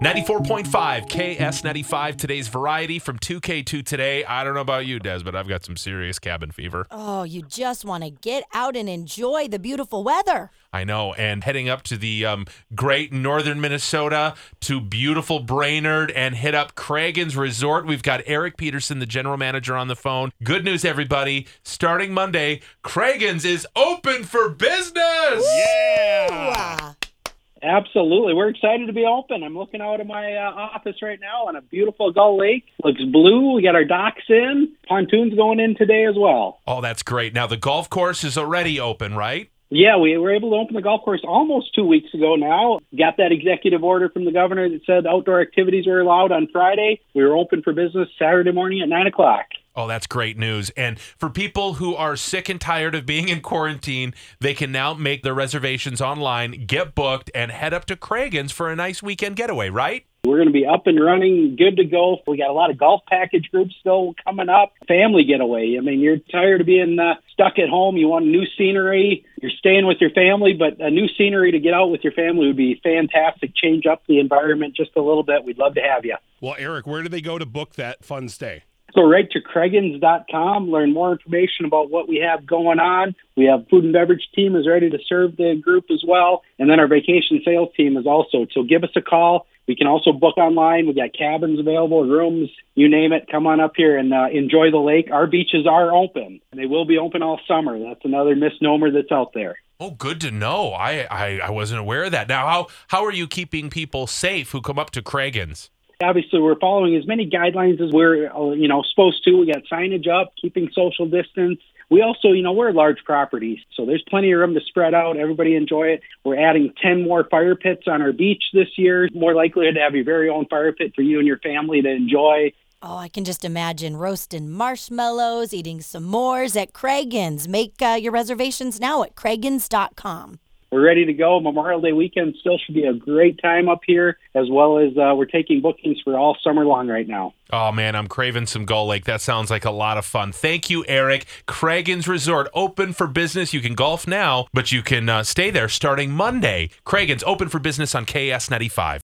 94.5 KS95 today's variety from 2K2 today. I don't know about you, Dez, but I've got some serious cabin fever. Oh, you just want to get out and enjoy the beautiful weather. I know. And heading up to the um, great northern Minnesota to beautiful Brainerd and hit up Cragun's Resort. We've got Erik Peterson, the general manager, on the phone. Good news, everybody. Starting Monday, Cragun's is open for business. Wow. Absolutely. We're excited to be open. I'm looking out of my uh, office right now on a beautiful Gull Lake. Looks blue. We got our docks in. Pontoons going in today as well. Oh, that's great. Now, the golf course is already open, right? Yeah, we were able to open the golf course almost two weeks ago now. Got that executive order from the governor that said outdoor activities were allowed on Friday. We were open for business Saturday morning at 9 o'clock. Oh, that's great news. And for people who are sick and tired of being in quarantine, they can now make their reservations online, get booked, and head up to Cragun's for a nice weekend getaway, right? We're going to be up and running, good to go. We got a lot of golf package groups still coming up. Family getaway. I mean, you're tired of being uh, stuck at home. You want new scenery. You're staying with your family, but a new scenery to get out with your family would be fantastic. Change up the environment just a little bit. We'd love to have you. Well, Erik, where do they go to book that fun stay? So right to Craguns.com, learn more information about what we have going on. We have food and beverage team is ready to serve the group as well. And then our vacation sales team is also. So give us a call. We can also book online. We got cabins available, rooms, you name it. Come on up here and uh, enjoy the lake. Our beaches are open. And they will be open all summer. That's another misnomer that's out there. Oh, good to know. I, I, I wasn't aware of that. Now, how, how are you keeping people safe who come up to Cragun's? Obviously, we're following as many guidelines as we're uh, you know supposed to. We got signage up, keeping social distance. We also, you know, we're a large property, so there's plenty of room to spread out. Everybody enjoy it. We're adding 10 more fire pits on our beach this year. More likelihood to have your very own fire pit for you and your family to enjoy. Oh, I can just imagine roasting marshmallows, eating s'mores at Cragun's. Make uh, your reservations now at Craguns.com. We're ready to go. Memorial Day weekend still should be a great time up here, as well as uh, we're taking bookings for all summer long right now. Oh man, I'm craving some Gull Lake. That sounds like a lot of fun. Thank you, Erik. Cragun's Resort open for business. You can golf now, but you can uh, stay there starting Monday. Cragun's open for business on KS 95.